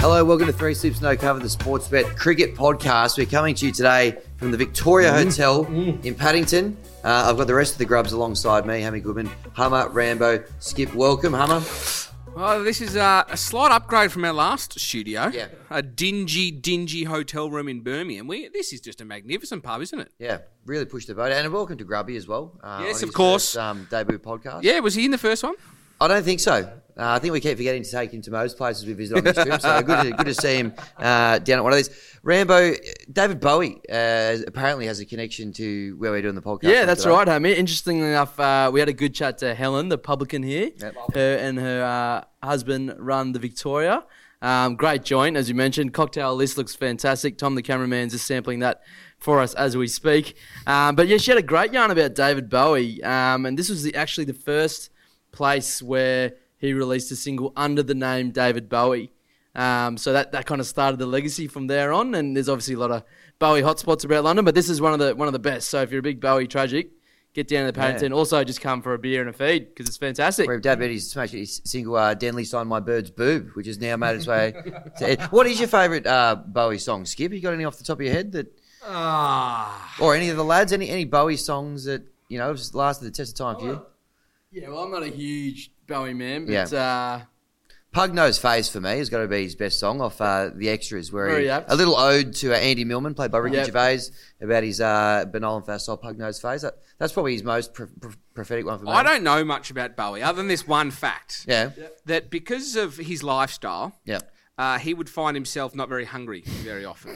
Hello, welcome to Three Sleeps No Cover, the Sports Bet Cricket Podcast. We're coming to you today from the Victoria Hotel in Paddington. Uh, I've got the rest of the grubs alongside me, Hammy Goodman, Hummer, Rambo, Skip. Welcome, Hummer. Well, this is uh, a slight upgrade from our last studio. Yeah. A dingy, dingy hotel room in Birmingham. We, this is just a magnificent pub, isn't it? Yeah, really pushed the boat. And welcome to Grubby as well. Uh, Yes, on of course. first, um, debut podcast. Yeah, was he in the first one? I don't think so. Uh, I think we keep forgetting to take him to most places we visit on this trip. So good to, good to see him uh, down at one of these. Rambo, David Bowie uh, apparently has a connection to where we're doing the podcast. Yeah, that's today. right, Hammy. Interestingly enough, uh, we had a good chat to Helen, the publican here. Yep. Her and her uh, husband run the Victoria. Um, great joint, as you mentioned. Cocktail list looks fantastic. Tom, the cameraman's just sampling that for us as we speak. Um, but yeah, she had a great yarn about David Bowie, um, and this was the, actually the first place where he released a single under the name David Bowie. Um, so that, that kind of started the legacy from there on, and there's obviously a lot of Bowie hotspots about London, but this is one of the one of the best. So if you're a big Bowie tragic, get down to the Paddington. Also, just come for a beer and a feed because it's fantastic. Where Dad Betty's smashed his single uh, Denley signed my bird's boob, which has now made its way. to What is your favourite uh, Bowie song, Skip? You got any off the top of your head that, Ah. or any of the lads? Any any Bowie songs that you know have just lasted the test of time for you? Yeah, well, I'm not a huge Bowie man, but Yeah. uh, Pug Nose Face for me has got to be his best song off uh, the extras, where Very he, apt. a little ode to uh, Andy Millman, played by Ricky Yep. Gervais, about his uh, banal and facile Pug Nose Face. That, that's probably his most pr- pr- prophetic one for me. I don't know much about Bowie other than this one fact Yeah, that because of his lifestyle, yeah, uh, he would find himself not very hungry very often.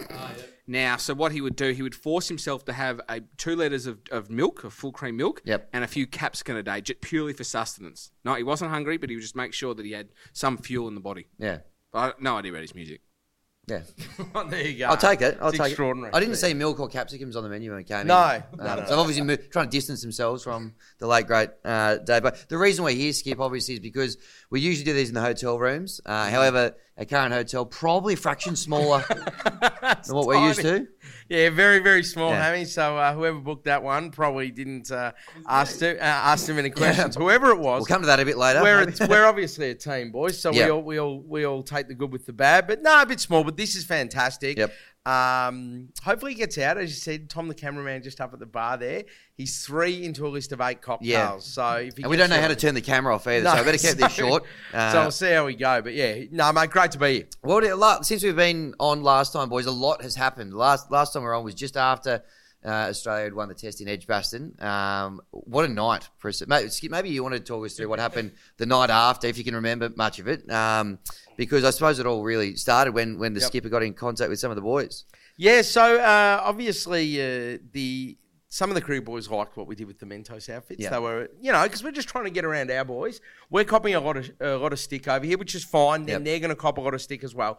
Now, so what he would do, he would force himself to have a two liters of, of milk, of full cream milk, Yep. and a few capsicum a day, just purely for sustenance. No, he wasn't hungry, but he would just make sure that he had some fuel in the body. yeah, But I no idea about his music. yeah. there you go. I'll take it. I'll It's take extraordinary. it. I didn't see milk or capsicums on the menu when it came No, in. no, Um, no, so they've obviously moved, trying to distance themselves from the late great uh, Dave. But the reason we're here, Skip, obviously, is because we usually do these in the hotel rooms. Uh, however, a current hotel probably a fraction smaller than what we're used to. Yeah, very very small, Yeah. Hammy. So uh, whoever booked that one probably didn't uh, ask to, uh, ask them any questions. Whoever it was, We'll come to that a bit later. we're maybe. it's, we're obviously a team, boys. So Yeah. we all we all we all take the good with the bad. But no, a bit small. But this is fantastic. Yep. Um, hopefully he gets out, as you said. Tom, the cameraman, just up at the bar there. He's three into a list of eight cocktails. Yeah. So if and we don't know how to turn the camera off either, so I better keep this short. Uh, so we'll see how we go. But yeah, no, mate, great to be here. Well, since we've been on last time, boys, a lot has happened. Last last time we were on was just after uh, Australia had won the test in Edgbaston. Um, what a night for us! Maybe, you want to talk us through what happened the night after, if you can remember much of it, um, because I suppose it all really started when when the Yep. skipper got in contact with some of the boys. Yeah, so uh, obviously uh, the some of the crew boys liked what we did with the Mentos outfits. Yeah. They were, you know, because we're just trying to get around our boys. We're copying a lot of a lot of stick over here, which is fine. Then Yep. they're going to cop a lot of stick as well.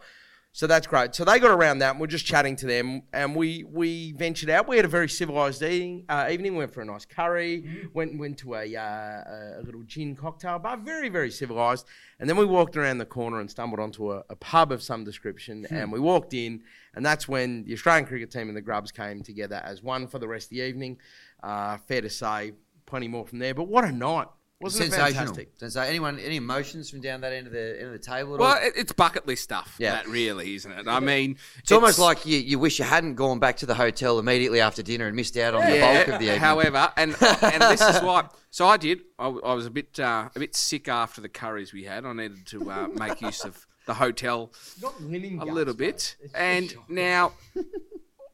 So that's great. So they got around that, and we're just chatting to them, and we we ventured out. We had a very civilized eating uh, evening. We went for a nice curry. Went went to a uh, a little gin cocktail bar. Very very civilized. And then we walked around the corner and stumbled onto a, a pub of some description. And we walked in, and that's when the Australian cricket team and the Grubs came together as one for the rest of the evening. Uh, fair to say, plenty more from there. But what a night! Wasn't it Sensational. fantastic? So, anyone any emotions from down that end of the end of the table? At Well, all? it's bucket list stuff. Yeah. that really, isn't it? I mean, It's almost like you, you wish you hadn't gone back to the hotel immediately after dinner and missed out on the bulk of the evening. However, and and this is why. So I did. I, I was a bit uh, a bit sick after the curries we had. I needed to uh, make use of the hotel Not winning a guts, little bit. And shocking. now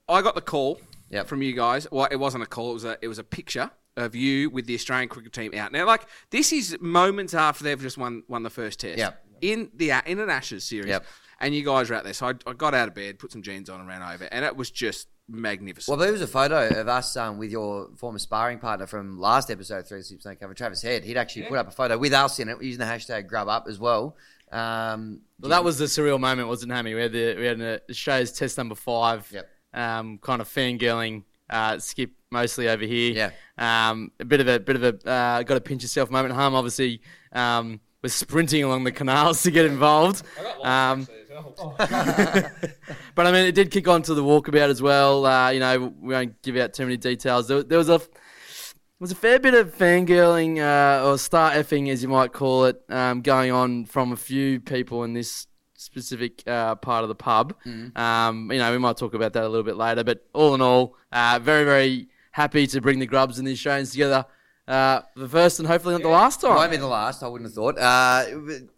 I got the call Yep. from you guys. Well, it wasn't a call. It was a it was a picture of you with the Australian cricket team out. Now, like this is moments after they've just won won the first test Yep. in the in an Ashes series. Yep. And you guys are out there. So I, I got out of bed, put some jeans on, and ran over. And it was just magnificent. Well, there was a photo of us um, with your former sparring partner from last episode, Three Sleeps No Cover, Travis Head. He'd actually put up a photo with us in it using the hashtag grub up as well. Um, Well, that was the surreal moment, wasn't it, Hammy? We had the we had uh, Australia's test number five. Yep. Um, kind of fangirling. Uh, skip mostly over here. Yeah. Um, a bit of a bit of a uh, got to pinch yourself moment. Hum obviously um, was sprinting along the canals to get involved. Um, but I mean, it did kick on to the walkabout as well. Uh, you know, we won't give out too many details. There, there was a there was a fair bit of fangirling uh, or star effing, as you might call it, um, going on from a few people in this specific uh, part of the pub. Mm-hmm. Um, you know, we might talk about that a little bit later. But all in all, uh, very very happy to bring the Grubs and the Australians together. Uh, the first and hopefully not the last time. Might be the last. I wouldn't have thought. Uh,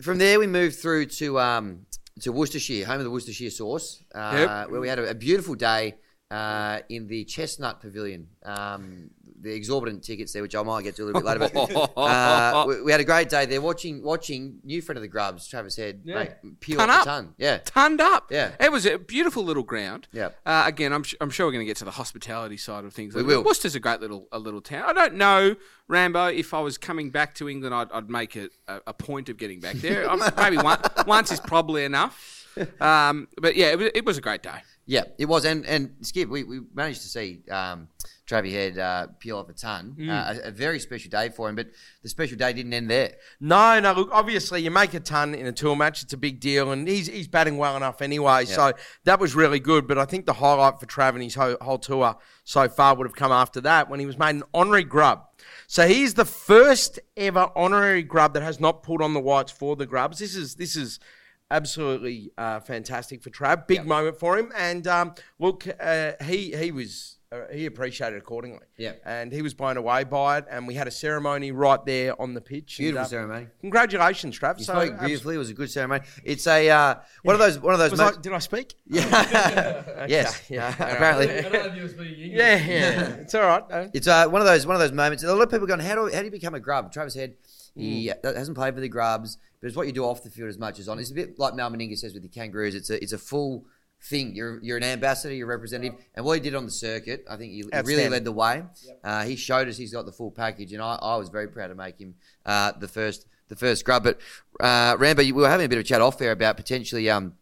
from there, we moved through to um, to Worcestershire, home of the Worcestershire sauce, uh, Yep. where we had a, a beautiful day uh, in the Chestnut Pavilion. Um, the exorbitant tickets there, which I might get to a little bit later. But uh, we, we had a great day there, watching watching new friend of the Grubs, Travis Head, Yeah. mate, peel Ton up. ton. Yeah, Turned up. Yeah. It was a beautiful little ground. Yeah. Uh, again, I'm, sh- I'm sure we're going to get to the hospitality side of things. We will. Worcester's a great little a little town. I don't know, Rambo, if I was coming back to England, I'd, I'd make it a, a point of getting back there. Maybe one, once is probably enough. Um, but yeah, it was, it was a great day. Yeah, it was. And and Skip, we, we managed to see um, Travie Head uh, peel off a ton. Mm. Uh, a, a very special day for him, but the special day didn't end there. No, no. Look, obviously, you make a ton in a tour match. It's a big deal, and he's he's batting well enough anyway. So that was really good. But I think the highlight for Trav and his whole, whole tour so far would have come after that when he was made an honorary grub. So he's the first ever honorary grub that has not pulled on the whites for the grubs. This is this is absolutely uh, fantastic for Trav. Big moment for him. And um, look, uh, he he was. Uh, he appreciated it accordingly. Yeah. And he was blown away by it. And we had a ceremony right there on the pitch. And, Beautiful uh, ceremony. Congratulations, Trav. He So, spoke beautifully. It was a good ceremony. It's a uh, one of those one of those. was mo- I, did I speak? yeah. yes. Yeah. Apparently. Yeah, yeah. it's all right. though. It's uh, one of those one of those moments. A lot of people going, how do how do you become a grub? Travis Head, he uh, hasn't played for the Grubs, but it's what you do off the field as much as on. It's a bit like Mal Meninga says with the Kangaroos. It's a it's a full thing. You're you're an ambassador, you're a representative, and what he did on the circuit, I think he, he really led the way. Uh, he showed us he's got the full package, and I, I was very proud to make him uh, the first the first grub. But uh, Rambo, we were having a bit of a chat off there about potentially, um,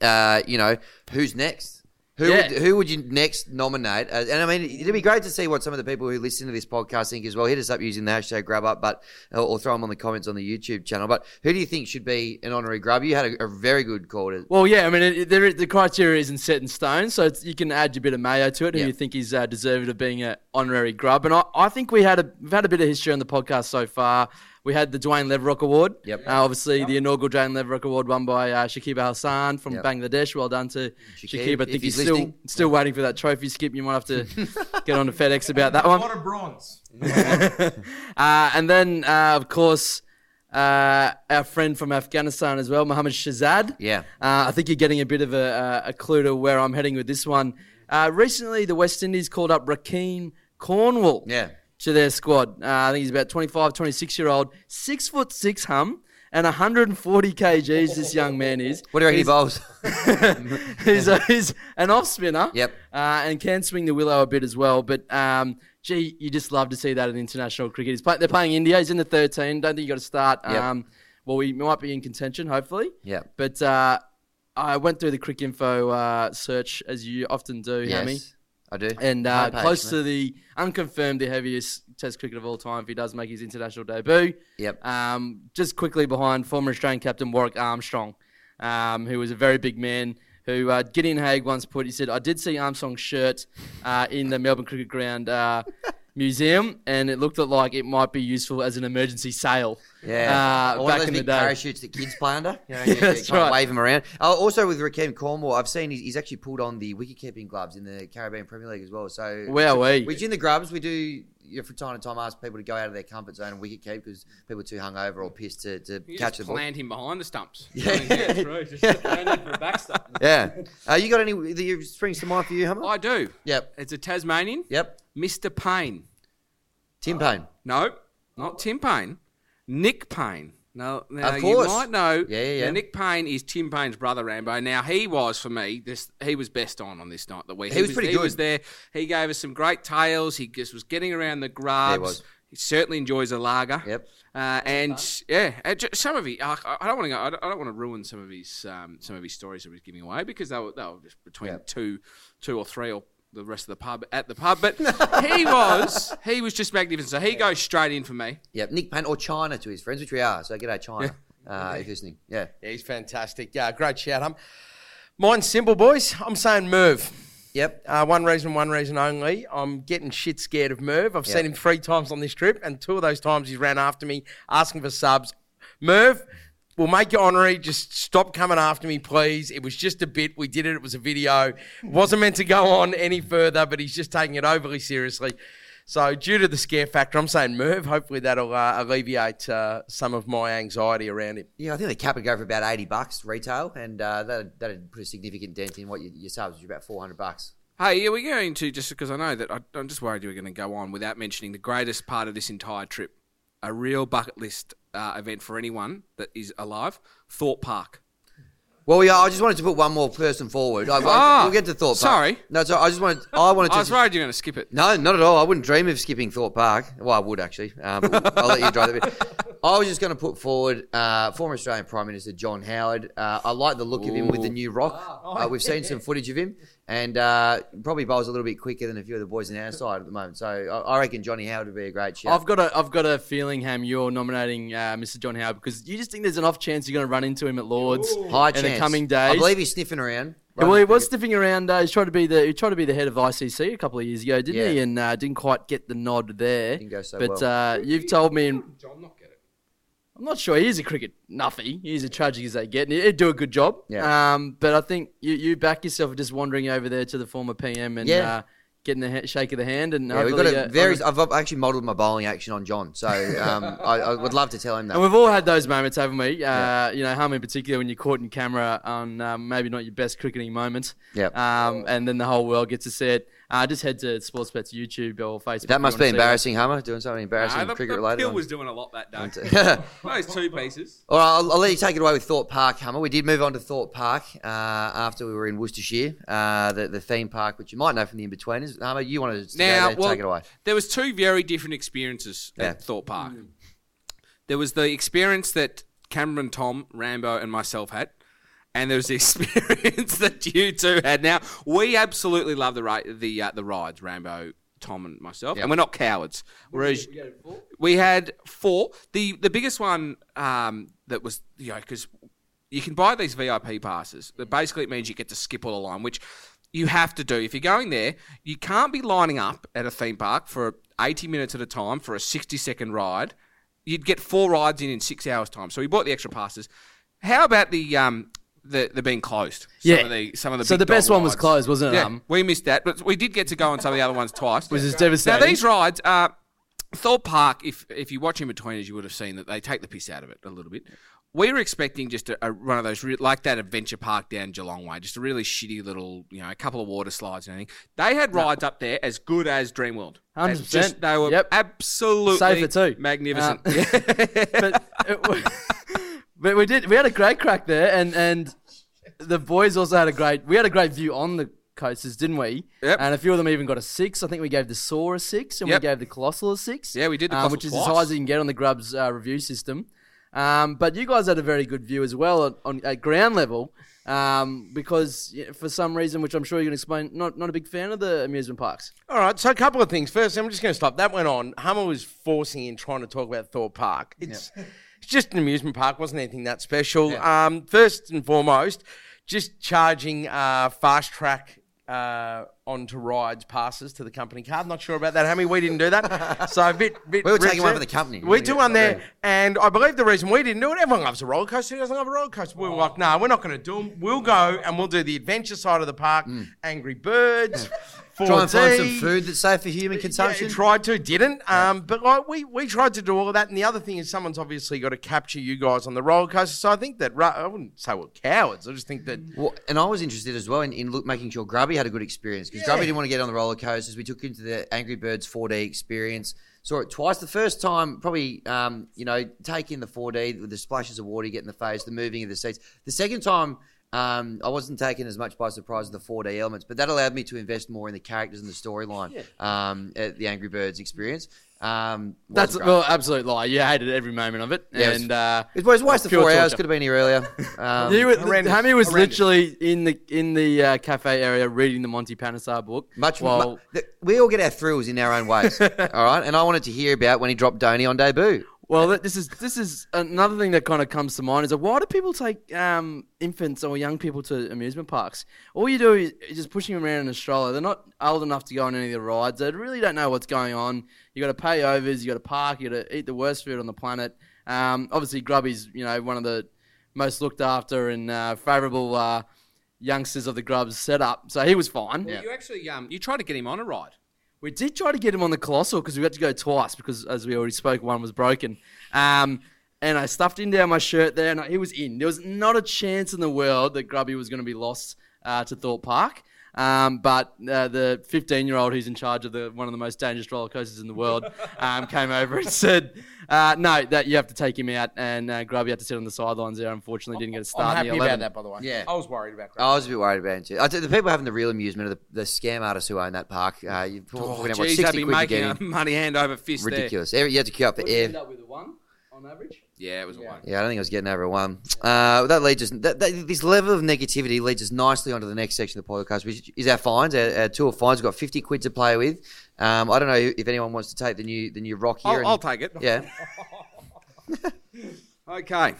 uh, you know, who's next. Who, Yeah. would, who would you next nominate? Uh, and I mean, it'd be great to see what some of the people who listen to this podcast think as well. Hit us up using the hashtag grub up, but or, or throw them on the comments on the YouTube channel. But who do you think should be an honorary grub? You had a, a very good call. To, Well, yeah, I mean, it, there, the criteria isn't set in stone, so it's, you can add a bit of mayo to it. Who Yeah. you think is uh, deserving of being an honorary grub? And I, I think we had a we've had a bit of history on the podcast so far. We had the Dwayne Leverock Award. Yep. Uh, obviously, the inaugural Dwayne Leverock Award won by uh, Shakib Al Hasan from Yep. Bangladesh. Well done to Shakib, Shakib. I think he's he's still listening. still waiting for that trophy skip. You might have to get on to FedEx about that one. of bronze. Uh, and then, uh, of course, uh, our friend from Afghanistan as well, Mohammed Shahzad. Yeah. Uh, I think you're getting a bit of a, a clue to where I'm heading with this one. Uh, recently, the West Indies called up Rahkeem Cornwall yeah, to their squad. Uh, I think he's about 25, 26 year old, six foot six hum, and 140 kgs. This young man is. what do you reckon he bowls? he's, a, he's an off spinner. Yep. Uh, and can swing the willow a bit as well. But um, gee, you just love to see that in international cricket. He's play, they're playing India. He's in the 13. Don't think you got to start. Yep. Um, well, we might be in contention, hopefully. Yeah. But uh, I went through the Cricinfo uh, search as you often do, Hammy. I do. And uh, Homepage, close mate. to the unconfirmed, the heaviest Test cricket of all time if he does make his international debut. Yep. Um, just quickly behind former Australian captain Warwick Armstrong, um, who was a very big man. Who uh, Gideon Haigh once put, he said, I did see Armstrong's shirt uh, in the Melbourne Cricket Ground uh, Museum, and it looked like it might be useful as an emergency sail. Yeah, uh, Or one of back those in the big day. parachutes that kids play under. You know, Yeah, you, you that's can't right. wave them around. Oh, also with Rahkeem Cornwall, I've seen he's, he's actually pulled on the wicket keeping gloves in the Caribbean Premier League as well. So where we, which in the grubs we do you know, from time to time ask people to go out of their comfort zone and wicket keep because people are too hungover or pissed to, to You catch the just ball. plant him behind the stumps. Yeah. True. Yeah. Uh, you got any that you springs to mind for you, Hummer? I do. Yep. It's a Tasmanian, Yep. Mr. Paine. Tim Paine. No, not Tim Paine. Nick Paine. No, now Of you might know. Yeah, yeah, yeah. Nick Paine is Tim Paine's brother, Rambo. Now he was for me. This he was best on on this night. The week He was pretty He good. was there. He gave us some great tales. He just was getting around the grubs. was. He certainly enjoys a lager. Yep. Uh, and yeah, some of his, I don't want to go. I don't, I don't want to ruin some of his um, some of his stories that he's giving away because they were, they were just between Yep. two, two or three or the rest of the pub at the pub. But he was he was just magnificent. So he goes straight in for me. Yep. Nick Paine or China to his friends, which we are. So g'day China. Uh, if you're listening. Yeah. Yeah, he's fantastic. Yeah, great shout. Um, mine's simple, boys. I'm saying Merv. Yep. Uh, one reason, one reason only. I'm getting shit scared of Merv. I've Yeah. seen him three times on this trip, and two of those times he's ran after me asking for subs. Merv, we'll make you honorary. Just stop coming after me, please. It was just a bit. We did it. It was a video. It wasn't meant to go on any further, but he's just taking it overly seriously. So, due to the scare factor, I'm saying Merv. Hopefully, that'll uh, alleviate uh, some of my anxiety around him. Yeah, I think the cap would go for about eighty bucks retail, and uh, that that'd put a significant dent in what your, your subs, which is about four hundred bucks. Hey, are we're going to just because I know that I, I'm just worried you were going to go on without mentioning the greatest part of this entire trip, a real bucket list uh, event for anyone that is alive, Thorpe Park. Well, yeah, I just wanted to put one more person forward. I, I- Ah, we'll get to Thorpe Park. sorry. No, so I just wanted. I wanted to. I was worried you're going to skip it. No, not at all. I wouldn't dream of skipping Thorpe Park. Well, I would actually. Um, but I'll let you drive that bit. I was just going to put forward uh, former Australian Prime Minister John Howard. Uh, I like the look of him with the new rock. Uh, we've seen some footage of him, and uh, probably bowls a little bit quicker than a few of the boys in our side at the moment. So I, I reckon Johnny Howard would be a great shout. I've got a I've got a feeling, Ham, you're nominating uh, Mr. John Howard because you just think there's an off chance you're going to run into him at Lords High in chance. the coming days. I believe he's sniffing around. Yeah, well, he was sniffing around. Uh, he's tried to be the he tried to be the head of ICC a couple of years ago, didn't he? And uh, didn't quite get the nod there. Didn't go so but well. uh, you've told me, John not get it. I'm not sure. He is a cricket nuffy. He's as tragic as they get, and he'd do a good job. Yeah. Um, but I think you, you back yourself just wandering over there to the former PM and Yeah. uh, getting the ha- shake of the hand. And Yeah, we've got a uh, very. I've actually modelled my bowling action on John, so um, I, I would love to tell him that. And we've all had those moments, haven't we? Uh, You know, Hum in particular, when you're caught in camera on um, maybe not your best cricketing moment. Yep. Um, and then the whole world gets to see it. Uh, just head to Sportsbet's YouTube or Facebook. That must be embarrassing, Hummer, doing something embarrassing Nah, the, cricket the related. Pill on- was doing a lot that day. All Those two pieces. right, I'll, I'll let you take it away with Thorpe Park, Hummer. We did move on to Thorpe Park uh, after we were in Worcestershire, uh, the, the theme park, which you might know from the Inbetweeners. Hummer, you wanted to Now, go there, well, take it away. there was two very different experiences Yeah. at Thorpe Park. There was the experience that Cameron, Tom, Rambo, and myself had, and there was the experience that you two had. Now we absolutely love the ri- the uh, the rides, Rambo, Tom, and myself, Yep. and we're not cowards. Whereas we had four. The the biggest one um, that was you know because you can buy these VIP passes. That basically it means you get to skip all the line, which you have to do if you're going there. You can't be lining up at a theme park for 80 minutes at a time for a 60 second ride. You'd get four rides in in six hours time. So we bought the extra passes. How about the um the, the being closed? Some Yeah. Of the, some of the So the best one was closed, wasn't it, Yeah, um? we missed that, but we did get to go on some of the other ones twice. Which is devastating. Now these rides, uh, Thorpe Park. If if you watch in between, as you would have seen that they take the piss out of it a little bit. We were expecting just a, a one of those re- like that adventure park down Geelong way, just a really shitty little, you know, a couple of water slides and anything. They had rides up there as good as Dreamworld. As 100%. They were Yep. absolutely Safer too. magnificent. Uh, but, it, but we did. We had a great crack there, and and the boys also had a great. We had a great view on the coasters, didn't we? Yep. And a few of them even got a six. I think we gave the Saw a six, and Yep. we gave the Colossus a six. Yeah, we did the um, which is twice. as high as you can get on the Grubs uh, review system. Um, but you guys had a very good view as well on, on at ground level. Um, because yeah, for some reason, which I'm sure you can explain, not not a big fan of the amusement parks. All right, so a couple of things. First, I'm just going to stop. That went on. Hummer was forcing in trying to talk about Thorpe Park. It's, it's just an amusement park, wasn't anything that special. Um, first and foremost, just charging uh, fast track uh, onto rides passes to the company card. Not sure about that, Hammy. We didn't do that. So a bit, bit We were taking one for the company. We took one there, and I believe the reason we didn't do it, everyone loves a roller coaster. Who doesn't love a roller coaster? We were like, no, we're not going to do them. We'll go and we'll do the adventure side of the park. Angry Birds. Try and find some food that's safe for human consumption. Yeah, tried to, didn't. Um, but like we, we tried to do all of that. And the other thing is, someone's obviously got to capture you guys on the roller coaster. So I think that I wouldn't say we're cowards. I just think that Well, and I was interested as well in, in look, making sure Grubby had a good experience because Yeah. Grubby didn't want to get on the roller coasters. We took him to the Angry Birds 4D experience. Saw it twice. The first time, probably, um, you know, taking the 4D with the splashes of water you get in the face, the moving of the seats. The second time, um, I wasn't taken as much by surprise with the 4D elements, but that allowed me to invest more in the characters and the storyline um, at the Angry Birds experience. Um, That's great. well, absolute lie. You hated every moment of it, Yeah, and uh, it was a waste of pure four hours. torture. Could have been here earlier. Um, He was, horrendous. Hammy was Horrendous. literally in the in the uh, cafe area reading the Monty Panesar book. Much while mu- th- we all get our thrills in our own ways, all right. And I wanted to hear about when he dropped Donny on debut. Well, this is this is another thing that kind of comes to mind is that why do people take um, infants or young people to amusement parks? All you do is, is just pushing them around in a stroller. They're not old enough to go on any of the rides. They really don't know what's going on. You got to pay overs. You got to park. You got to eat the worst food on the planet. Um, obviously, Grubby's you know one of the most looked after and uh, favourable uh, youngsters of the Grubs set up. So he was fine. Well, You actually um, you tried to get him on a ride. We did try to get him on the Colossus because we had to go twice because, as we already spoke, one was broken. Um, and I stuffed him down my shirt there, and he was in. There was not a chance in the world that Grubby was going to be lost uh, to Thorpe Park. Um, but uh, the 15 year old who's in charge of the one of the most dangerous roller coasters in the world um, came over and said, uh, "No, that you have to take him out." And uh, Grubby had to sit on the sidelines there. Unfortunately, didn't get a start. I'm happy in the 11. about that, by the way. Yeah. I was worried about. I was a bit worried about it too. I tell you, the people having the real amusement are the, the scam artists who own that park. Uh, you Oh, talking about what, geez, 60 they'd be quid making a money hand over fist Ridiculous. Every, you had to queue up for What did you air. end up with a one on average? There. Yeah, it was a one. Yeah, I don't think I was getting over a one. Uh, that leads us. That, that, this level of negativity leads us nicely onto the next section of the podcast, which is our fines. Our, our tour fines. We've got fifty quid to play with. Um, I don't know if anyone wants to take the new the new rock here. I'll, and- I'll take it. Yeah. Okay.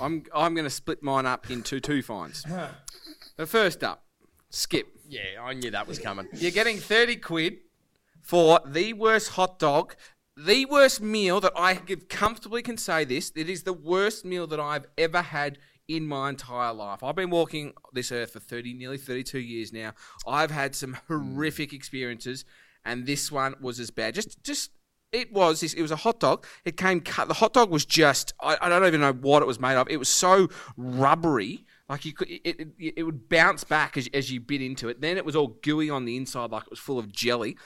I'm I'm going to split mine up into two fines. the first up, skip. Yeah, I knew that was coming. You're getting 30 quid for the worst hot dog, the worst meal that I comfortably can say this. It is the worst meal that I've ever had in my entire life. I've been walking this earth for 30, nearly 32 years now. I've had some horrific experiences, and this one was as bad. Just, just. It was. It was a hot dog. It came cut. The hot dog was just. I, I don't even know what it was made of. It was so rubbery. Like you could, it, it, it would bounce back as, as you bit into it. Then it was all gooey on the inside, like it was full of jelly,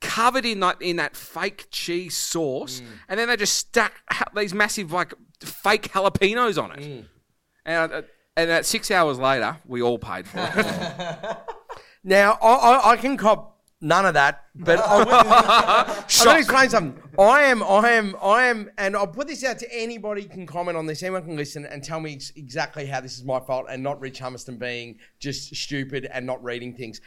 covered in that in that fake cheese sauce. And then they just stuck ha- these massive like fake jalapenos on it. And uh, and at six hours later, we all paid for it. Now, I, I, I can cop none of that, but I will, I'm going to explain something. I am, I am, I am, and I'll put this out to anybody can comment on this. Anyone can listen and tell me ex- exactly how this is my fault and not Rich Hummerston being just stupid and not reading things.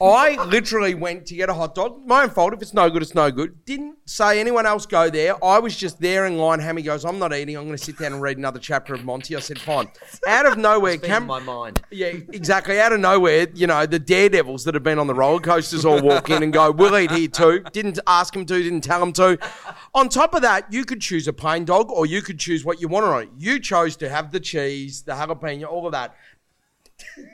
I literally went to get a hot dog. My own fault. If it's no good, it's no good. Didn't say anyone else go there. I was just there in line. Hammy goes, I'm not eating. I'm going to sit down and read another chapter of Monty. I said, fine. Out of nowhere, Been in Cam- my mind. yeah, exactly. Out of nowhere, you know, the daredevils that have been on the roller coasters all walk in and go, we'll eat here too. Didn't ask them to, didn't tell them to. On top of that, you could choose a plain dog or you could choose what you want on it. You chose to have the cheese, the jalapeno, all of that.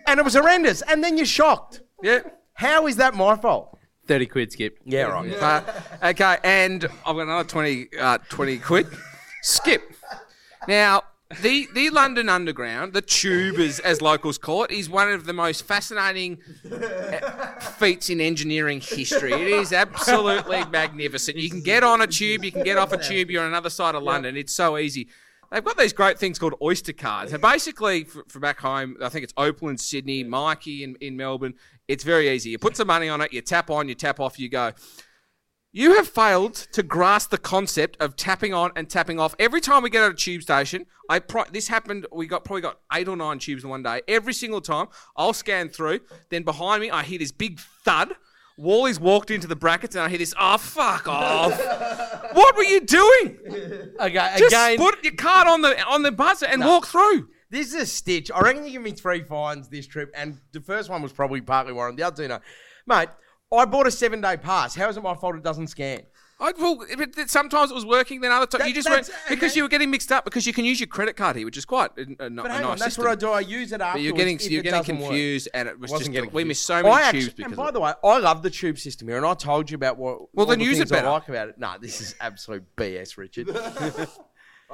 And it was horrendous. And then you're shocked. Yeah. How is that my fault? 30 quid, Skip. Yeah, right. Uh, okay, and I've got another 20, uh, 20 quid. Skip. Now, the, the London Underground, the tube as, as locals call it, is one of the most fascinating uh, feats in engineering history. It is absolutely magnificent. You can get on a tube, you can get off a tube, you're on another side of London. It's so easy. They've got these great things called Oyster cards. And basically, for, for back home, I think it's Opal in Sydney, Myki in, in Melbourne. It's very easy. You put some money on it, you tap on, you tap off, you go. You have failed to grasp the concept of tapping on and tapping off. Every time we get at a tube station, I pro- this happened. We got probably got eight or nine tubes in one day. Every single time, I'll scan through. Then behind me, I hear this big thud. Wally's walked into the brackets, and I hear this. Oh fuck off! what were you doing? Okay, Just again, put your card on the on the buzzer and walk through. this is a stitch. I reckon you give me three fines this trip, and the first one was probably partly warranted. The other two, no. Mate, I bought a seven day pass. How is it my fault it doesn't scan? I, well, it- it- sometimes it was working, then other times That- you just went because okay. you were getting mixed up because you can use your credit card here, which is quite a, a, a But nice hang on, that's system. what I do. I use it after. But you're getting you're getting confused, and it was Wasn't just getting we missed so many I tubes actually, because and by it. the way, I love the tube system here, and I told you about what. Well, then the use things it better. I like about it. No, this is absolute BS, Richard.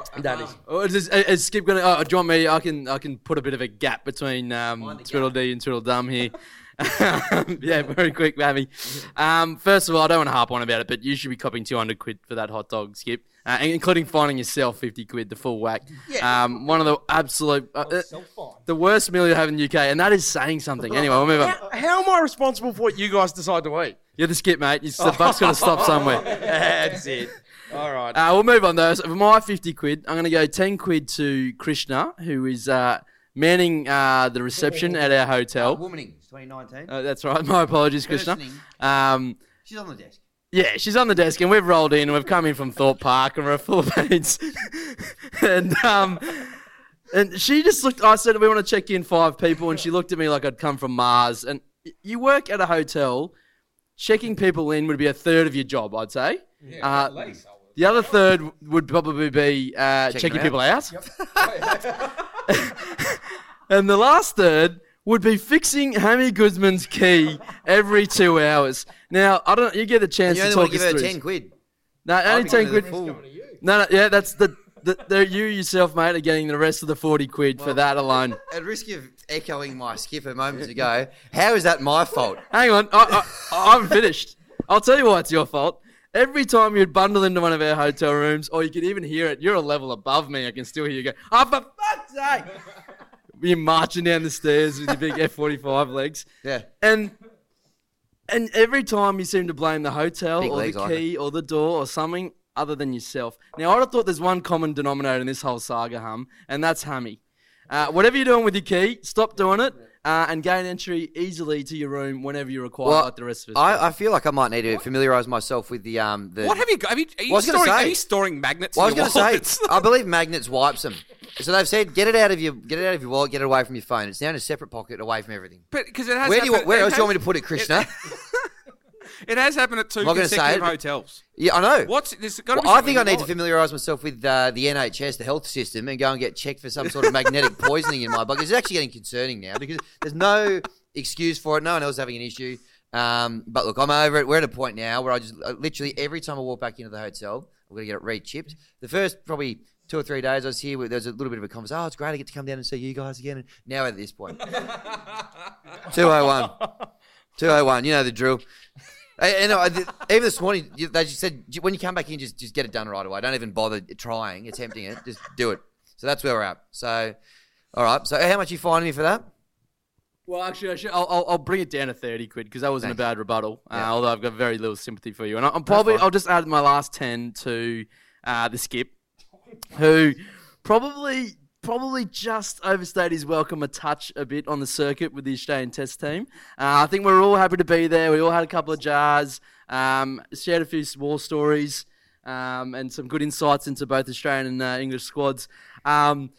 that is. Oh, is, is Skip gonna? Oh, do you want me? I can. I can put a bit of a gap between um, Tweedledee and Twiddle Tweedledum here. yeah, very quick, Mammy. Um, first of all, I don't want to harp on about it, but you should be copying 200 quid for that hot dog, Skip, uh, including finding yourself 50 quid, the full whack. Yeah. Um, one of the absolute, uh, uh, the worst meal you have in the UK, and that is saying something. Anyway, we'll move on. How, how am I responsible for what you guys decide to eat? You're the Skip, mate. It's, the buck's got to stop somewhere. That's it. All right. Uh, we'll move on though. So for my 50 quid, I'm going to go 10 quid to Krishna, who is uh, manning uh, the reception at our hotel. Womaning, 2019. Uh, that's right. My apologies, Krishna. Listening. Um, She's on the desk. yeah, she's on the desk, and we've rolled in, and we've come in from Thorpe Park, and we're full of beans. and um, and she just looked. I said we want to check in five people, and she looked at me like I'd come from Mars. And you work at a hotel, checking people in would be a third of your job, I'd say. Uh, The other third would probably be uh, Checking checking them people out. Yep. and the last third would be fixing Hammy Guzman's key every two hours. Now, I don't. You get the chance You to only talk want to us give her through. ten quid. No, only ten quid. her No, no, yeah, that's the, the, the you yourself, mate, are getting the rest of the forty quid for that alone. At risk of echoing my skipper moments ago, how is that my fault? Hang on, I, I, I haven't finished. I'll tell you why it's your fault. Every time you'd bundle into one of our hotel rooms, or you could even hear it, you're a level above me. I can still hear you go, oh, for fuck's sake! You're marching down the stairs with your big F45 legs. Yeah. And and every time you seem to blame the hotel Big or legs, the I key or the door or something other than yourself. Now, I'd have thought there's one common denominator in this whole saga, hum, and that's hammy. Uh, whatever you're doing with your key, stop doing it uh, and gain entry easily to your room whenever you require, Well, like the rest of us. I, I feel like I might need to familiarise myself with the um the. What have you got? Have you, are, you Well, I was gonna storing, say- are you storing magnets Well, I was going to say. I believe magnets wipes them. So they've said, get it out of your get it out of your wallet, get it away from your phone. It's now in a separate pocket, away from everything. but because it has Where do you where it else do you want me to put it, Krishna? It has happened at two I'm consecutive hotels. yeah, I know. What's there's got to Well, I think I need to familiarise myself with uh, the NHS, the health system, and go and get checked for some sort of magnetic poisoning in my body. It's actually getting concerning now because there's no excuse for it. No one else is having an issue. Um, but look, I'm over it. We're at a point now where I just uh, literally every time I walk back into the hotel, I'm going to get it re-chipped. The first probably two or three days I was here, there was a little bit of a conversation. Oh, it's great. I get to come down and see you guys again. And now at this point, 201. 201. You know the drill. And, and I, even this morning, you- they just said when you come back in, just just get it done right away. Don't even bother trying, attempting it. Just do it. So that's where we're at. So, all right. So how much you finding me for that? Well, actually, I should, I'll, I'll, I'll bring it down to 30 quid because that wasn't Thanks. a bad rebuttal, uh, although I've got very little sympathy for you. And I- I'm probably. I'll just add my last 10 to uh, the skip, who probably probably just overstayed his welcome a touch a bit on the circuit with the Australian Test team. Uh, I think we're all happy to be there. We all had a couple of jars, um, shared a few war stories, um, and some good insights into both Australian and uh, English squads. Um,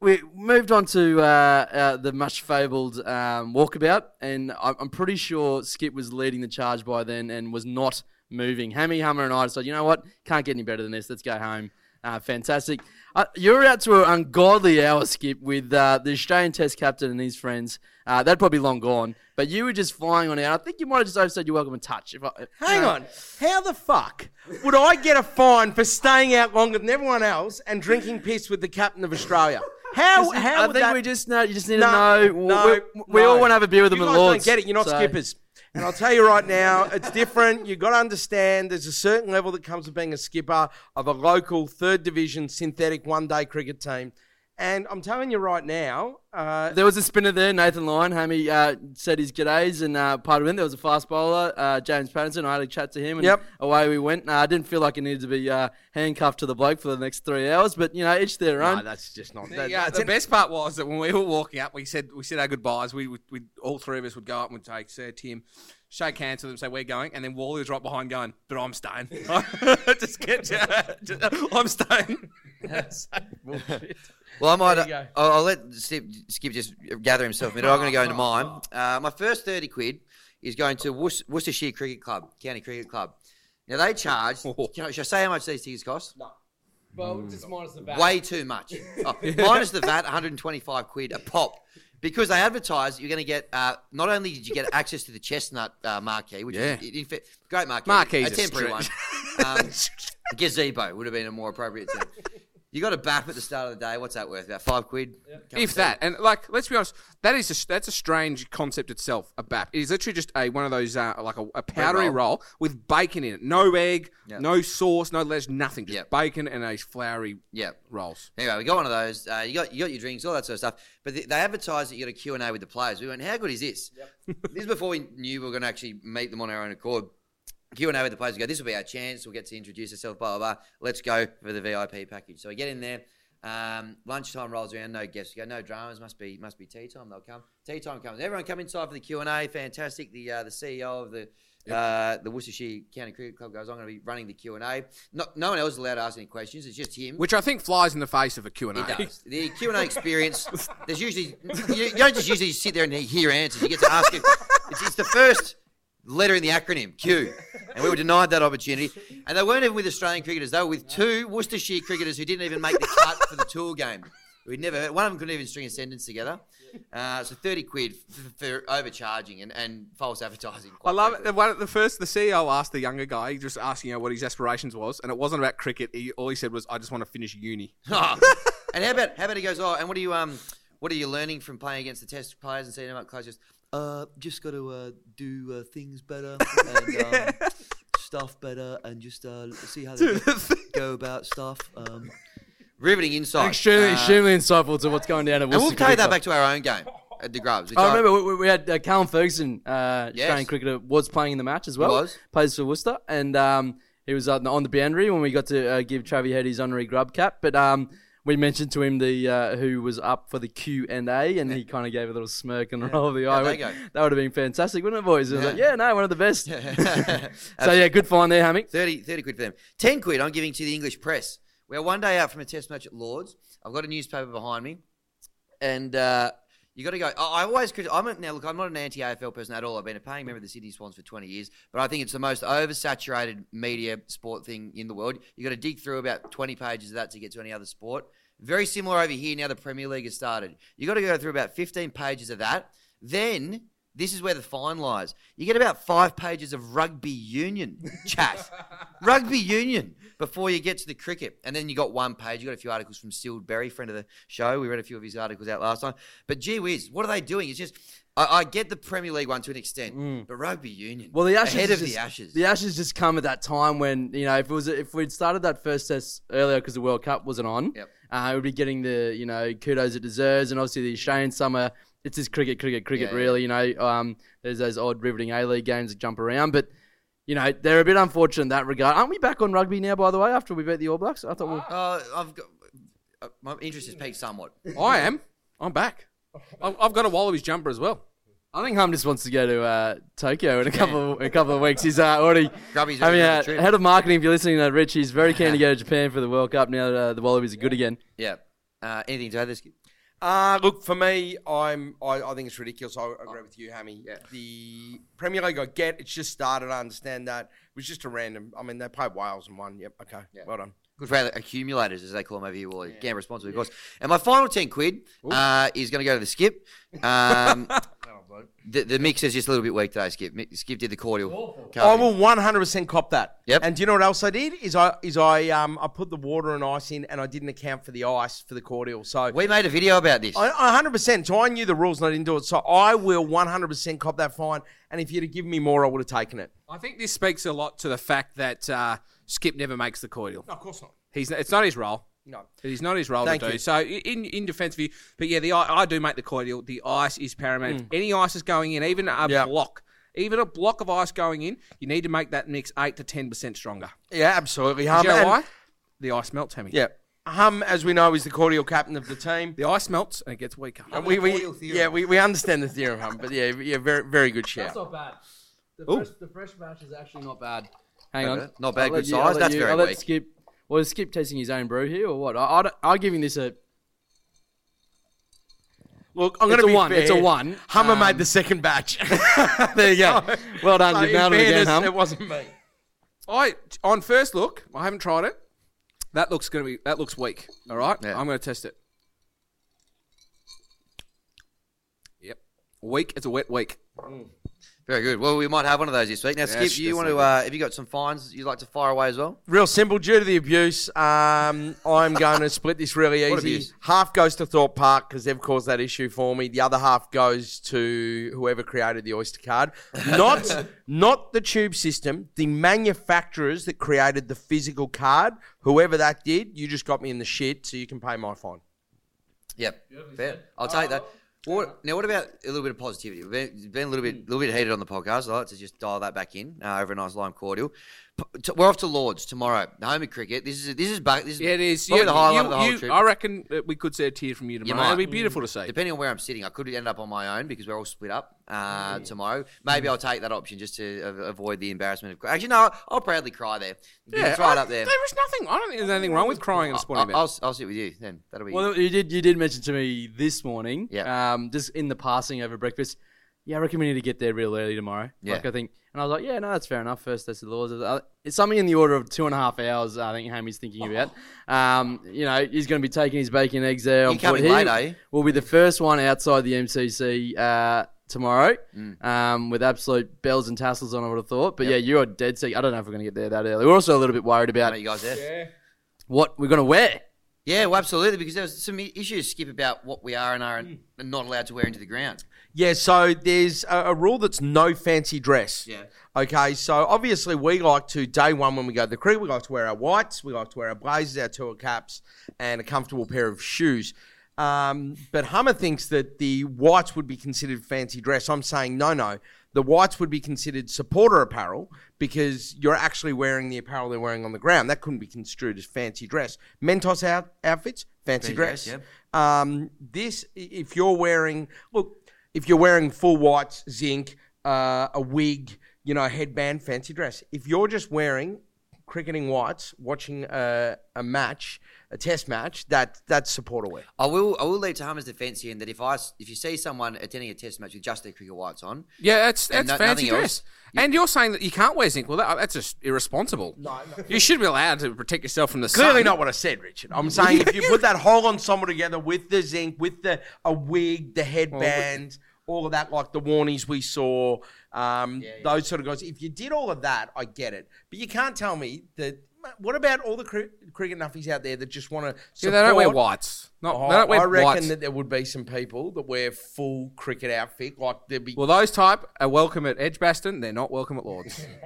we moved on to uh, uh, the much fabled um, walkabout, and I'm, I'm pretty sure Skip was leading the charge by then and was not moving. Hammy, Hummer, and I decided, you know what, can't get any better than this. Let's go home. Uh, fantastic. Uh, you're out to an ungodly hour, Skip, with uh, the Australian Test captain and his friends. Uh, they'd probably long gone, but you were just flying on out. I think you might have just overstayed your welcome and touch. If I, Hang uh, on. How the fuck would I get a fine for staying out longer than everyone else and drinking piss with the captain of Australia? How? I How? think that... we just know. You just need No, to know. no, we, we all want to have a beer with them you at guys Lords. don't get it. You're not so- skippers. And I'll tell you right now, it's different. You've got to understand there's a certain level that comes with being a skipper of a local third division synthetic one day cricket team. And I'm telling you right now, uh, There was a spinner there, Nathan Lyon. Hammy uh, said his g'days and uh, part of it. There was a fast bowler, uh, James Pattinson. I had a chat to him and Yep. away we went. Uh, I didn't feel like I needed to be uh, handcuffed to the bloke for the next three hours, but you know, each their own. no, that's just not. The, That, that's the best part was that when we were walking up, we said we said our goodbyes. We would we all three of us would go up and we'd take Sir Tim, shake hands with them, say we're going, and then Wally was right behind going, but I'm staying. just get, just, I'm staying. Well, I might. There. I'll, I'll let Skip, Skip just gather himself a minute. I'm going to go into mine. Uh, my first thirty quid is going to Worc- Worcestershire Cricket Club, County Cricket Club. Now they charge. Can I, should I say how much these tickets cost? No. Well, just minus the back. Way too much. Oh, minus the VAT, 125 quid a pop. Because they advertise you're going to get, uh, not only did you get access to the Chestnut uh, marquee, which Yeah. is in fact, great marquee, Marquee's a a temporary one. stretch. Um, gazebo would have been a more appropriate term. You got a BAP at the start of the day. What's that worth? About five quid? Couple If that, and like, let's be honest, that is a, that's a strange concept itself. A BAP it is literally just a one of those uh, like a, a powdery roll. roll. with bacon in it, no egg, Yeah. no sauce, no lettuce, nothing, just Yeah. bacon and a floury Yeah. rolls. Anyway, we got one of those. Uh, you got you got your drinks, all that sort of stuff. But they, they advertised that you got a Q and A with the players. We went, how good is this? this is before we knew we were going to actually meet them on our own accord. Q and A with the players. We go, this will be our chance. We'll get to introduce ourselves. Blah blah blah. Let's go for the VIP package. So we get in there. Um, lunchtime rolls around. No guests. We go, no dramas. Must be must be tea time. They'll come. Tea time comes. Everyone come inside for the Q and A. Fantastic. The uh, the CEO of the uh, the Worcestershire County Cricket Club goes, I'm going to be running the Q and A. No, no one else is allowed to ask any questions. It's just him. Which I think flies in the face of a Q&A. It does. The Q and A experience. There's usually you, you don't just usually sit there and hear answers. You get to ask it. It's, it's the first. Letter in the acronym Q, and we were denied that opportunity. And they weren't even with Australian cricketers; they were with two Worcestershire cricketers who didn't even make the cut for the tour game. We'd never. One of them couldn't even string a sentence together. Uh, so thirty quid f- for overcharging and, and false advertising. I love it. The, one, the first, the CEO asked the younger guy, he just asking him what his aspirations was, and it wasn't about cricket. He, all he said was, "I just want to finish uni." Oh. and how about how about he goes? Oh, and what are you um what are you learning from playing against the Test players and seeing them up close? Just uh, just got to uh, do uh, things better and um, stuff better, and just uh, see how they go about stuff. Um, riveting insight. Extremely, Uh, extremely insightful to what's going down at And we'll Worcester take that back to our own game at the Grubs. I remember we, we had uh, Callum Ferguson, uh, Yes. Australian cricketer, was playing in the match as well. was. Plays for Worcester. And um, he was on the, on the boundary when we got to uh, give Travi Head his honorary grub cap. But um, we mentioned to him the uh, who was up for the Q and A, and he kind of gave a little smirk and roll of the eye. Went, go? That would have been fantastic, wouldn't it, boys? Yeah. like, yeah, no, one of the best. so yeah, good find there, Hammy. 30, 30 quid for them. 10 quid I'm giving to the English press. We're one day out from a test match at Lords. I've got a newspaper behind me. And uh, you got to go. I I always, crit- I'm a, now look, I'm not an anti AFL person at all. I've been a paying member of the Sydney Swans for 20 years, but I think it's the most oversaturated media sport thing in the world. You got to dig through about 20 pages of that to get to any other sport. Very similar over here now the Premier League has started. You've got to go through about 15 pages of that. Then this is where the fine lies. You get about five pages of rugby union chat. rugby union before you get to the cricket. And then you got one page. You got a few articles from Scyld Berry, friend of the show. We read a few of his articles out last time. But gee whiz, what are they doing? It's just, I, I get the Premier League one to an extent, but rugby union. Mm. Well, the Ashes ahead of just, the Ashes. The Ashes just come at that time when you know if it was if we'd started that first test earlier because the World Cup wasn't on, Yep. uh, we'd be getting the you know kudos it deserves, and obviously the Australian summer. It's just cricket, cricket, cricket. Yeah, really, you know, um, there's those odd riveting A League games that jump around, but you know they're a bit unfortunate in that regard. Aren't we back on rugby now? By the way, after we beat the All Blacks, I thought we. Uh, I've got, uh, my interest has peaked somewhat. I am. I'm back. I've I've got a Wallabies jumper as well. I think Hum just wants to go to uh, Tokyo in a couple in a couple of weeks. He's uh, already. Grubby's I mean, uh, trip. head of marketing. If you're listening to Rich, he's very keen to go to Japan for the World Cup now that uh, the Wallabies are good again. Yeah. Uh, anything to add this? Uh, look, for me, I'm, I, I think it's ridiculous. I agree with you, Hammy. Yeah. The Premier League, I get it's just started. I understand that. It was just a random. I mean, they played Wales and won. Yep, okay. Yeah. Well done. Good for our accumulators, as they call them over here. Well, Gamma responsibly, of course. And my final 10 quid uh, is going to go to the skip. Um, the, the mix is just a little bit weak today, Skip. Skip did the cordial. I will 100% cop that. Yep. And do you know what else I did? Is I is I um I put the water and ice in, and I didn't account for the ice for the cordial. So We made a video about this. I, I 100%. So I knew the rules and I didn't do it. So I will 100% cop that fine. And if you'd have given me more, I would have taken it. I think this speaks a lot to the fact that uh, Skip never makes the cordial. No, of course not. He's it's not his role. No. It's not his role Thank to do. you. So in in defence of you, but yeah, the I, I do make the cordial. The ice is paramount. If any ice is going in, even a Yeah. block, even a block of ice going in, you need to make that mix eight to ten percent stronger. Yeah, absolutely. Do Hum, you know why? The ice melts, Hammy. Yeah. Hum, as we know, is the cordial captain of the team. The ice melts and it gets weaker. And we, we, yeah, we, we understand the theorem, Hum, but yeah, yeah, very very good shout. not bad. The Ooh. fresh, the fresh batch is actually not bad. Hang on, Not bad, I'll good you- size. That's you- very I'll let weak. Skip. Well, is Skip tasting his own brew here, or what? I, I don't- I'll give him this a. Look, I'm It's going to a be one, fair. it's a one. Hummer Um, made the second batch. There you go. Well done, So, you've in nailed it again, fairness, Hum. It wasn't me. I on first look, I haven't tried it. That looks gonna be that looks weak. All right, Yeah. I'm gonna test it. Yep, weak. It's a wet week. Very good. Well, we might have one of those this week. Now, Skip, Yes, you want to? Uh, have you got some fines you'd like to fire away as well? Real simple. Due to the abuse, um, I'm going to split this really easy. Half goes to Thorpe Park because they've caused that issue for me. The other half goes to whoever created the Oyster card. Not, not the tube system. The manufacturers that created the physical card. Whoever that did, you just got me in the shit, so you can pay my fine. Yep. Fair. I'll take that. Well, what, now, what about a little bit of positivity? We've been, been a little bit, a little bit heated on the podcast. I like to just dial that back in uh, over a nice lime cordial. P- t- we're off to Lords tomorrow. The home of cricket. This is this is back. This is Yeah, it is. probably You- the highlight you- of the whole you- trip. I reckon we could see a tear from you tomorrow. might. It'd be beautiful to see. Depending on where I'm sitting, I could end up on my own because we're all split up uh, tomorrow. Maybe I'll take that option just to uh, avoid the embarrassment of. Actually, no, I'll proudly cry there. Yeah, it's right up there. There is nothing. I don't think there's anything wrong with crying at a sporting I'll, event. I'll, I'll sit with you then. That'll be. Well, you did. You did mention to me this morning. Yeah. Um, just in the passing over breakfast. Yeah, I reckon we need to get there real early tomorrow. Yeah. Like I think And I was like, yeah, no, that's fair enough. First test of the laws. Uh, It's something in the order of two and a half hours. I think Hamy's thinking about. Um, you know, he's going to be taking his bacon eggs there. You coming late, you? Will be the first one outside the MCC uh, tomorrow, Mm. um, with absolute bells and tassels on. I would have thought. But yeah, you are dead sick. I don't know if we're going to get there that early. We're also a little bit worried about know you guys there. what we're going to wear. Yeah, well, absolutely, because there was some issues, Skip, about what we are and are Hmm. not allowed to wear into the ground. Yeah, so there's a, a rule that's no fancy dress. Yeah. Okay, so obviously we like to day one when we go to the cricket, we like to wear our whites, we like to wear our blazers, our tour caps, and a comfortable pair of shoes. Um, but Hummer thinks that the whites would be considered fancy dress. I'm saying no, no. The whites would be considered supporter apparel because you're actually wearing the apparel they're wearing on the ground. That couldn't be construed as fancy dress. Mentos out, outfits, fancy, Fancy dress. dress, Um, this, if you're wearing, look, if you're wearing full whites, zinc, uh, a wig, you know, a headband, fancy dress. If you're just wearing cricketing whites, watching a, a match, a test match, that that's supporter wear. I will I will lead to Hummer's defence here in that if I if you see someone attending a test match with just their cricket whites on, Yeah, that's And that's no- fancy nothing dress. else? And you're saying that you can't wear zinc. Well, that, that's just irresponsible. No, you should be allowed to protect yourself from the Clearly sun. not what I said, Richard. I'm saying if you put that whole ensemble together with the zinc, with the a wig, the headband, all of that, like the Warnies we saw, um, those sort of guys. If you did all of that, I get it. But you can't tell me that. What about all the cri- cricket nuffies out there that just want to? Yeah, they don't wear whites. Not, Oh, they don't wear I reckon whites. that there would be some people that wear full cricket outfit, like there'd be. well, those type are welcome at Edgbaston. They're not welcome at Lords.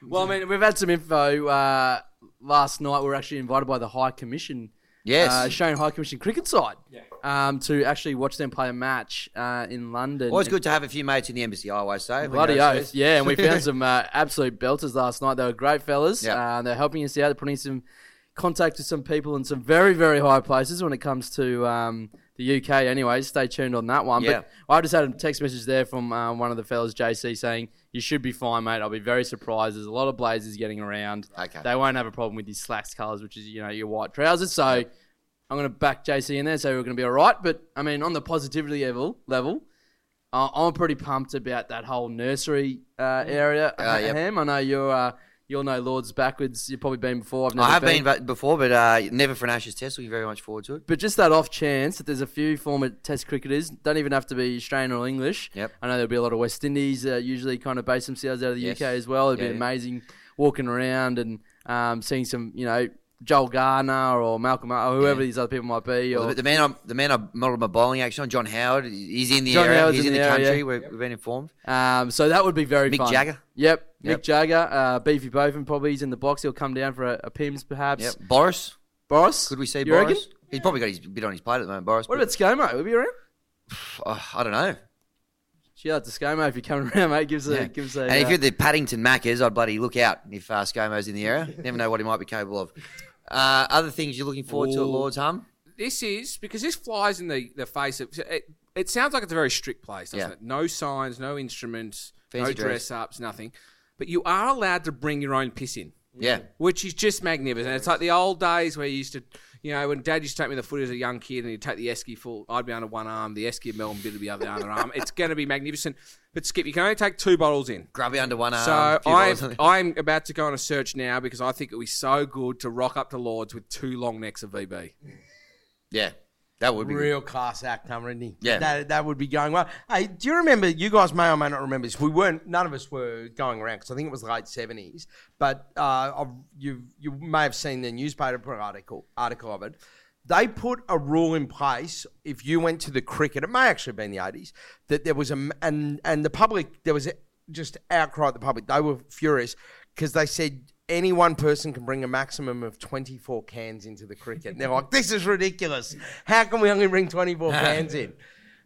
Well, I mean, we've had some info. Uh, last night, we were actually invited by the High Commission, Yes. uh, Australian High Commission cricket side, um, to actually watch them play a match uh, in London. always good to have a few mates in the embassy. I always say. Bloody you're oath, yeah, and we found some uh, absolute belters last night. They were great fellas. Yeah. Uh, they're helping us out. They're putting some contact with some people in some very, very high places when it comes to um, the UK. Anyway, stay tuned on that one. Yeah. But I just had a text message there from uh, one of the fellas, JC, saying you should be fine, mate. I'll be very surprised. There's a lot of blazers getting around. Okay. They won't have a problem with your slacks colours, which is you know your white trousers. So I'm going to back JC in there, so we're going to be all right. But I mean, on the positivity level, level, uh, I'm pretty pumped about that whole nursery uh, area. Uh, yep. Ham, I know you're. You'll know Lords backwards. You've probably been before. I've never I have been but- before, but uh, never for an Ashes test. Looking very much forward to it. But just that off chance that there's a few former Test cricketers, don't even have to be Australian or English. Yep. I know there'll be a lot of West Indies uh, usually kind of base themselves out of the Yes. UK as well. It'd Yeah, be yeah. amazing walking around and um, seeing some, you know, Joel Garner or Malcolm or whoever Yeah. these other people might be. Well, Or, the, the man, I, the man I modelled my bowling action on, John Howard, he's in the John area. Howard's he's in in, the the, area, country. yeah. We've, we've been informed. um, so that would be very Mick fun. Jagger. Yep. Yep. Mick Jagger, uh, Beefy Botham probably he's in the box. He'll come down for a, a Pimm's perhaps. Yep. Boris, Boris, could we see Boris? reckon? He's probably got his bit on his plate at the moment, Boris. What but- about ScoMo? Will he be around? uh, I don't know. Shout out to ScoMo if you're coming around, mate. Give us a, Yeah. give us a. and if uh, you're the Paddington Maccas, I'd bloody look out if uh, ScoMo's in the area. Never know what he might be capable of. Uh, other things you're looking forward to at Lord's Hum? this is because this flies in the, the face of it. It sounds like it's a very strict place, doesn't Yeah. it? No signs, no instruments, Fancy no dress. dress ups, nothing. But you are allowed to bring your own piss in, Yeah. which is just magnificent. It's like the old days where you used to, you know, when Dad used to take me the foot as a young kid, and he'd take the esky full. I'd be under one arm, the esky of Melbourne bit would be under the other arm. It's going to be magnificent. But Skip, you can only take two bottles in. Grubby under one arm. So I'm, I'm about to go on a search now because I think it would be so good to rock up to Lords with two long necks of VB. yeah. That would be good. Real class act, he? Yeah. That, that would be going well. Hey, do you remember, you guys may or may not remember this, we weren't, none of us were going around because I think it was late 70s, but uh, I've, you you may have seen the newspaper article, article of it. They put a rule in place if you went to the cricket, it may actually have been the 80s, that there was a and, and the public, there was a, just outcry at the public. They were furious because they said any one person can bring a maximum of 24 cans into the cricket. And they're like, this is ridiculous. How can we only bring 24 cans in?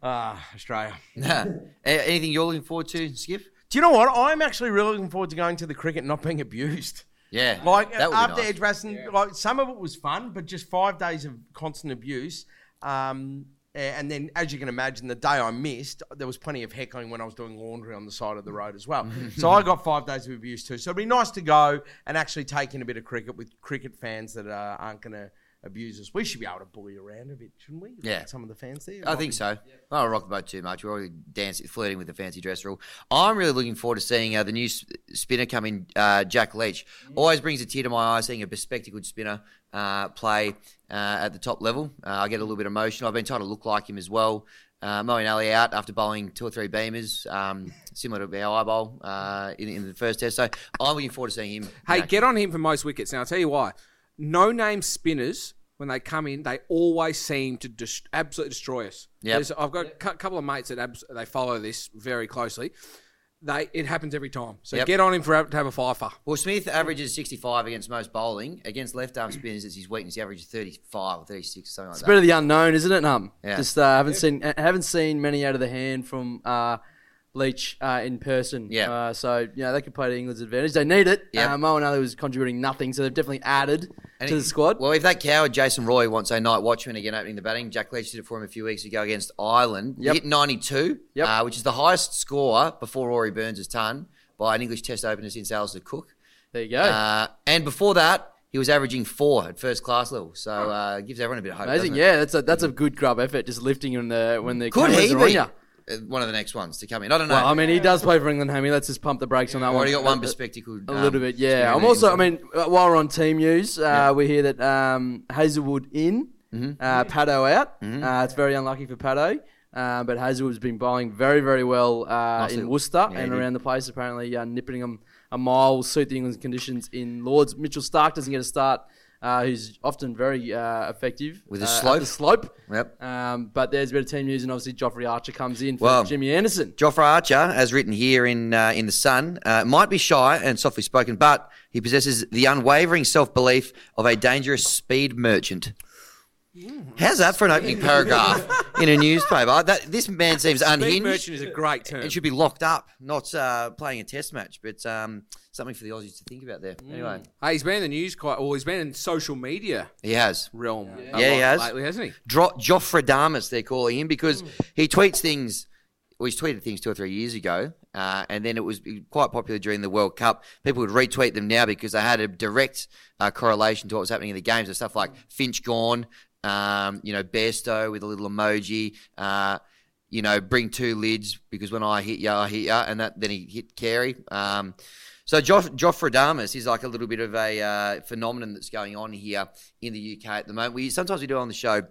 Ah, Australia. A- Anything you're looking forward to, Skip? Do you know what? I'm actually really looking forward to going to the cricket and not being abused. Yeah. Like that would after be nice. Edgbaston, like some of it was fun, but just five days of constant abuse. Um, a- and then, as you can imagine, the day I missed, there was plenty of heckling when I was doing laundry on the side of the road as well. so I got five days of abuse too. So it'd be nice to go and actually take in a bit of cricket with cricket fans that uh, aren't going to abuse us. We should be able to bully around a bit, shouldn't we? Yeah. Like some of the fans there. I think be- so. I don't rock the boat too much. We're already dancing, flirting with the fancy dress rule. I'm really looking forward to seeing uh, the new spinner come in, uh, Jack Leach. Always brings a tear to my eye seeing a bespectacled spinner uh, play uh, at the top level. Uh, I get a little bit emotional. I've been trying to look like him as well. Uh, Moeen Ali out after bowling two or three beamers, um, similar to I bowl uh, in, in the first test. So I'm looking forward to seeing him. Hey, get on him for most wickets. Now, I'll tell you why. No name spinners, when they come in, they always seem to just absolutely destroy us. Yep. There's- I've got a cou- couple of mates that abs- they follow this very closely. They It happens every time. So Yep. get on him for to have a fifer. Well, Smith averages 65 against most bowling. Against left arm spinners, it's his weakness. He averages 35 or 36, something like It's that. a bit of the unknown, isn't it, Hum? Yeah. Just uh, haven't seen haven't seen many out of the hand from uh, Leach uh, in person. Yeah. Uh, so yeah, they could play to England's advantage. They need it. Yeah. Uh, Moeen Ali was contributing nothing, so they've definitely added And to it- the squad. Well, if that coward Jason Roy wants a night watchman again opening the batting, Jack Leach did it for him a few weeks ago against Ireland. Yep. He hit 92, Yep. uh, which is the highest score before Rory Burns' ton by an English Test opener since Alastair Cook. there you go. Uh, and before that, he was averaging four at first class level. So uh, gives everyone a bit of hope. Amazing. Yeah, that's a that's a good grub effort. Just lifting when the when the could he be one of the next ones to come in? I don't know. Well, I mean, he does play for England, Hammy. Let's just pump the brakes on that one. already got one A- bespectacled. A um, little bit, yeah. I'm also, I mean, uh, while we're on team news, uh, we hear that um, Hazlewood in, Mm-hmm. uh, Paddo out. Uh, it's very unlucky for Paddo. Uh, but Hazlewood's been bowling very, very well uh, in Worcester yeah, and around the place. Apparently, uh, nipping them a mile will suit the England's conditions in Lords. Mitchell Starc doesn't get a start. Uh, who's often very uh, effective With a uh, slope. the slope. Yep. Um, but there's a bit of team news, and obviously Joffrey Archer comes in for Well, Jimmy Anderson. Joffrey Archer, as written here in uh, in the Sun, uh, might be shy and softly spoken, but he possesses the unwavering self belief of a dangerous speed merchant. How's that for an opening paragraph in a newspaper? That this man seems Speed unhinged. merchant is a great term. and should be locked up, not uh, playing a test match. But um, something for the Aussies to think about there. Anyway, Hey, he's been in the news quite, well, he's been in social media he has. realm. a Yeah, he has. Lately, hasn't he? Dro- Jofradamus, they're calling him because he tweets things. Well, he's tweeted things two or three years ago, uh, and then it was quite popular during the World Cup. People would retweet them now because they had a direct uh, correlation to what was happening in the games. And stuff like Finch gone, um, you know, Bairstow with a little emoji, uh, you know, bring two lids because when I hit ya, I hit ya, and that then he hit Carey. Um, so Joff, Jofradamus is like a little bit of a uh, phenomenon that's going on here in the UK at the moment. We sometimes we do on the show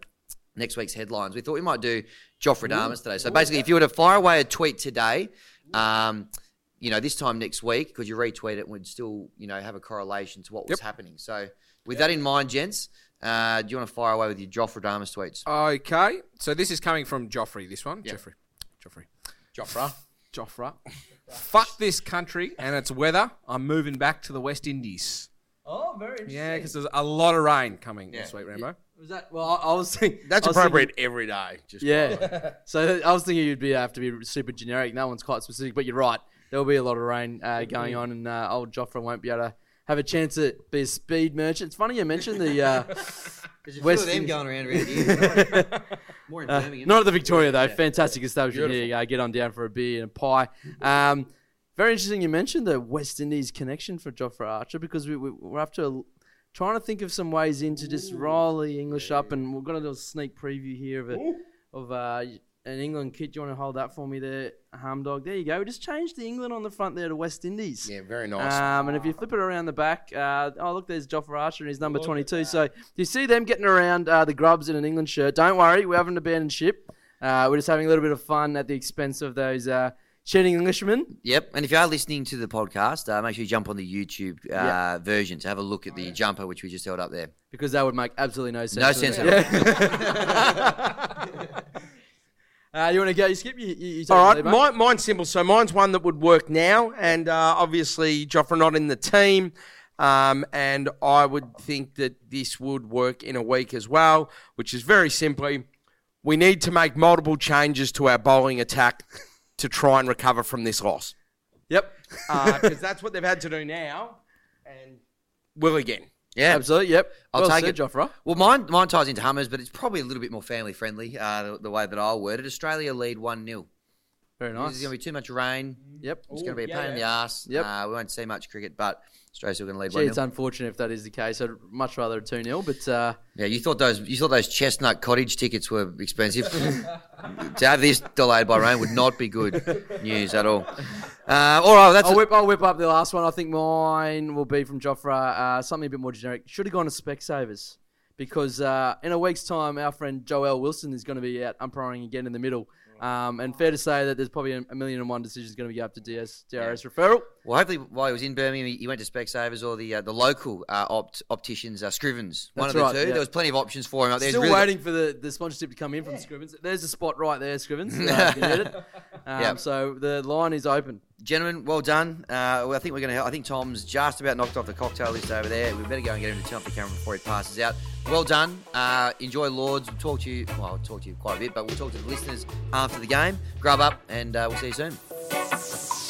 next week's headlines. We thought we might do Jofradamus today. So basically, if you were to fire away a tweet today, um, you know, this time next week, could you retweet it and would still, you know, have a correlation to what was Yep. happening. So with that in mind, gents, uh, do you want to fire away with your Jofradamus tweets? Okay, so this is coming from Joffrey. This one, Jeffrey, Joffrey, Joffre. Joffre. Fuck this country and its weather. I'm moving back to the West Indies. Oh, very interesting. Yeah, because there's a lot of rain coming this week, Rambo. Was that? Well, I, I was thinking That's I was appropriate every day. Just yeah. so I was thinking you'd be have to be super generic. That one's quite specific, but you're right. There will be a lot of rain uh, going on, and uh, old Jofra won't be able to have a chance to be a speed merchant. It's funny you mentioned the. Uh, West Indies. going around around here. More in Uh, Birmingham. not at the Victoria though. Fantastic establishment here. Uh, get on down for a beer and a pie. Um, very interesting. You mentioned the West Indies connection for Joffrey Archer because we, we, we're up to trying to think of some ways into just roll the English up, and we're going to do a sneak preview here of a, of uh, an England kit. Do you want to hold that for me there, Hamdog? There you go. We just changed the England on the front there to West Indies. Yeah, very nice. Um, and if you flip it around the back, uh, oh look, there's Joffrey Archer and his number 22. So you see them getting around uh, the grubs in an England shirt. Don't worry, we haven't abandoned ship. Uh, we're just having a little bit of fun at the expense of those uh, cheating Englishmen. Yep, and if you are listening to the podcast, uh, make sure you jump on the YouTube uh, Yeah. version to have a look at the jumper which we just held up there. Because that would make absolutely no sense. No sense at Yeah. uh, you want to go? You skip. You, you, you All right, lead, mate. mine, mine's simple. So mine's one that would work now, and uh, obviously Jofra not in the team, um, and I would think that this would work in a week as well, which is very simply, we need to make multiple changes to our bowling attack to try and recover from this loss, Yep. because that's what they've had to do now, and will again. Yeah, Absolutely. Yep. I'll well take said, it. Jofra. Well, mine mine ties into Hummers, but it's probably a little bit more family friendly. Uh, the, the way that I'll word it, Australia lead one 0 Very There's nice. going to be too much rain. Yep. It's going to be a pain in the ass. Yep. Uh, we won't see much cricket, but Australia's still going to lead Gee, one it's unfortunate if that is the case. I'd much rather a 2 0, but uh, Yeah, you thought those you thought those chestnut cottage tickets were expensive. to have this delayed by rain would not be good news at all. Uh, all right, that's I'll whip, I'll whip up the last one. I think mine will be from Jofra, uh, something a bit more generic. Should have gone to Specsavers because uh, in a week's time, our friend Joel Wilson is going to be out umpiring again in the middle. Um, and fair to say that there's probably a, million and one decisions going to be up to DS, DRS referral. well. Hopefully, while he was in Birmingham, he, went to Specsavers or the uh, the local uh, opt, opticians, uh, Scrivens. One That's of the right, two. yeah. There was plenty of options for him out there. Still really- waiting for the, the sponsorship to come in from Scrivens. There's a spot right there, Scrivens. Uh, you can hit it. Um, Yep. So the line is open. Gentlemen, well done. Uh, well, I think we're going to. I think Tom's just about knocked off the cocktail list over there. We better go and get him to turn off the camera before he passes out. Well done. Uh, enjoy Lords. We'll talk to you. Well, I'll talk to you quite a bit, but we'll talk to the listeners after the game. Grub up, and uh, we'll see you soon.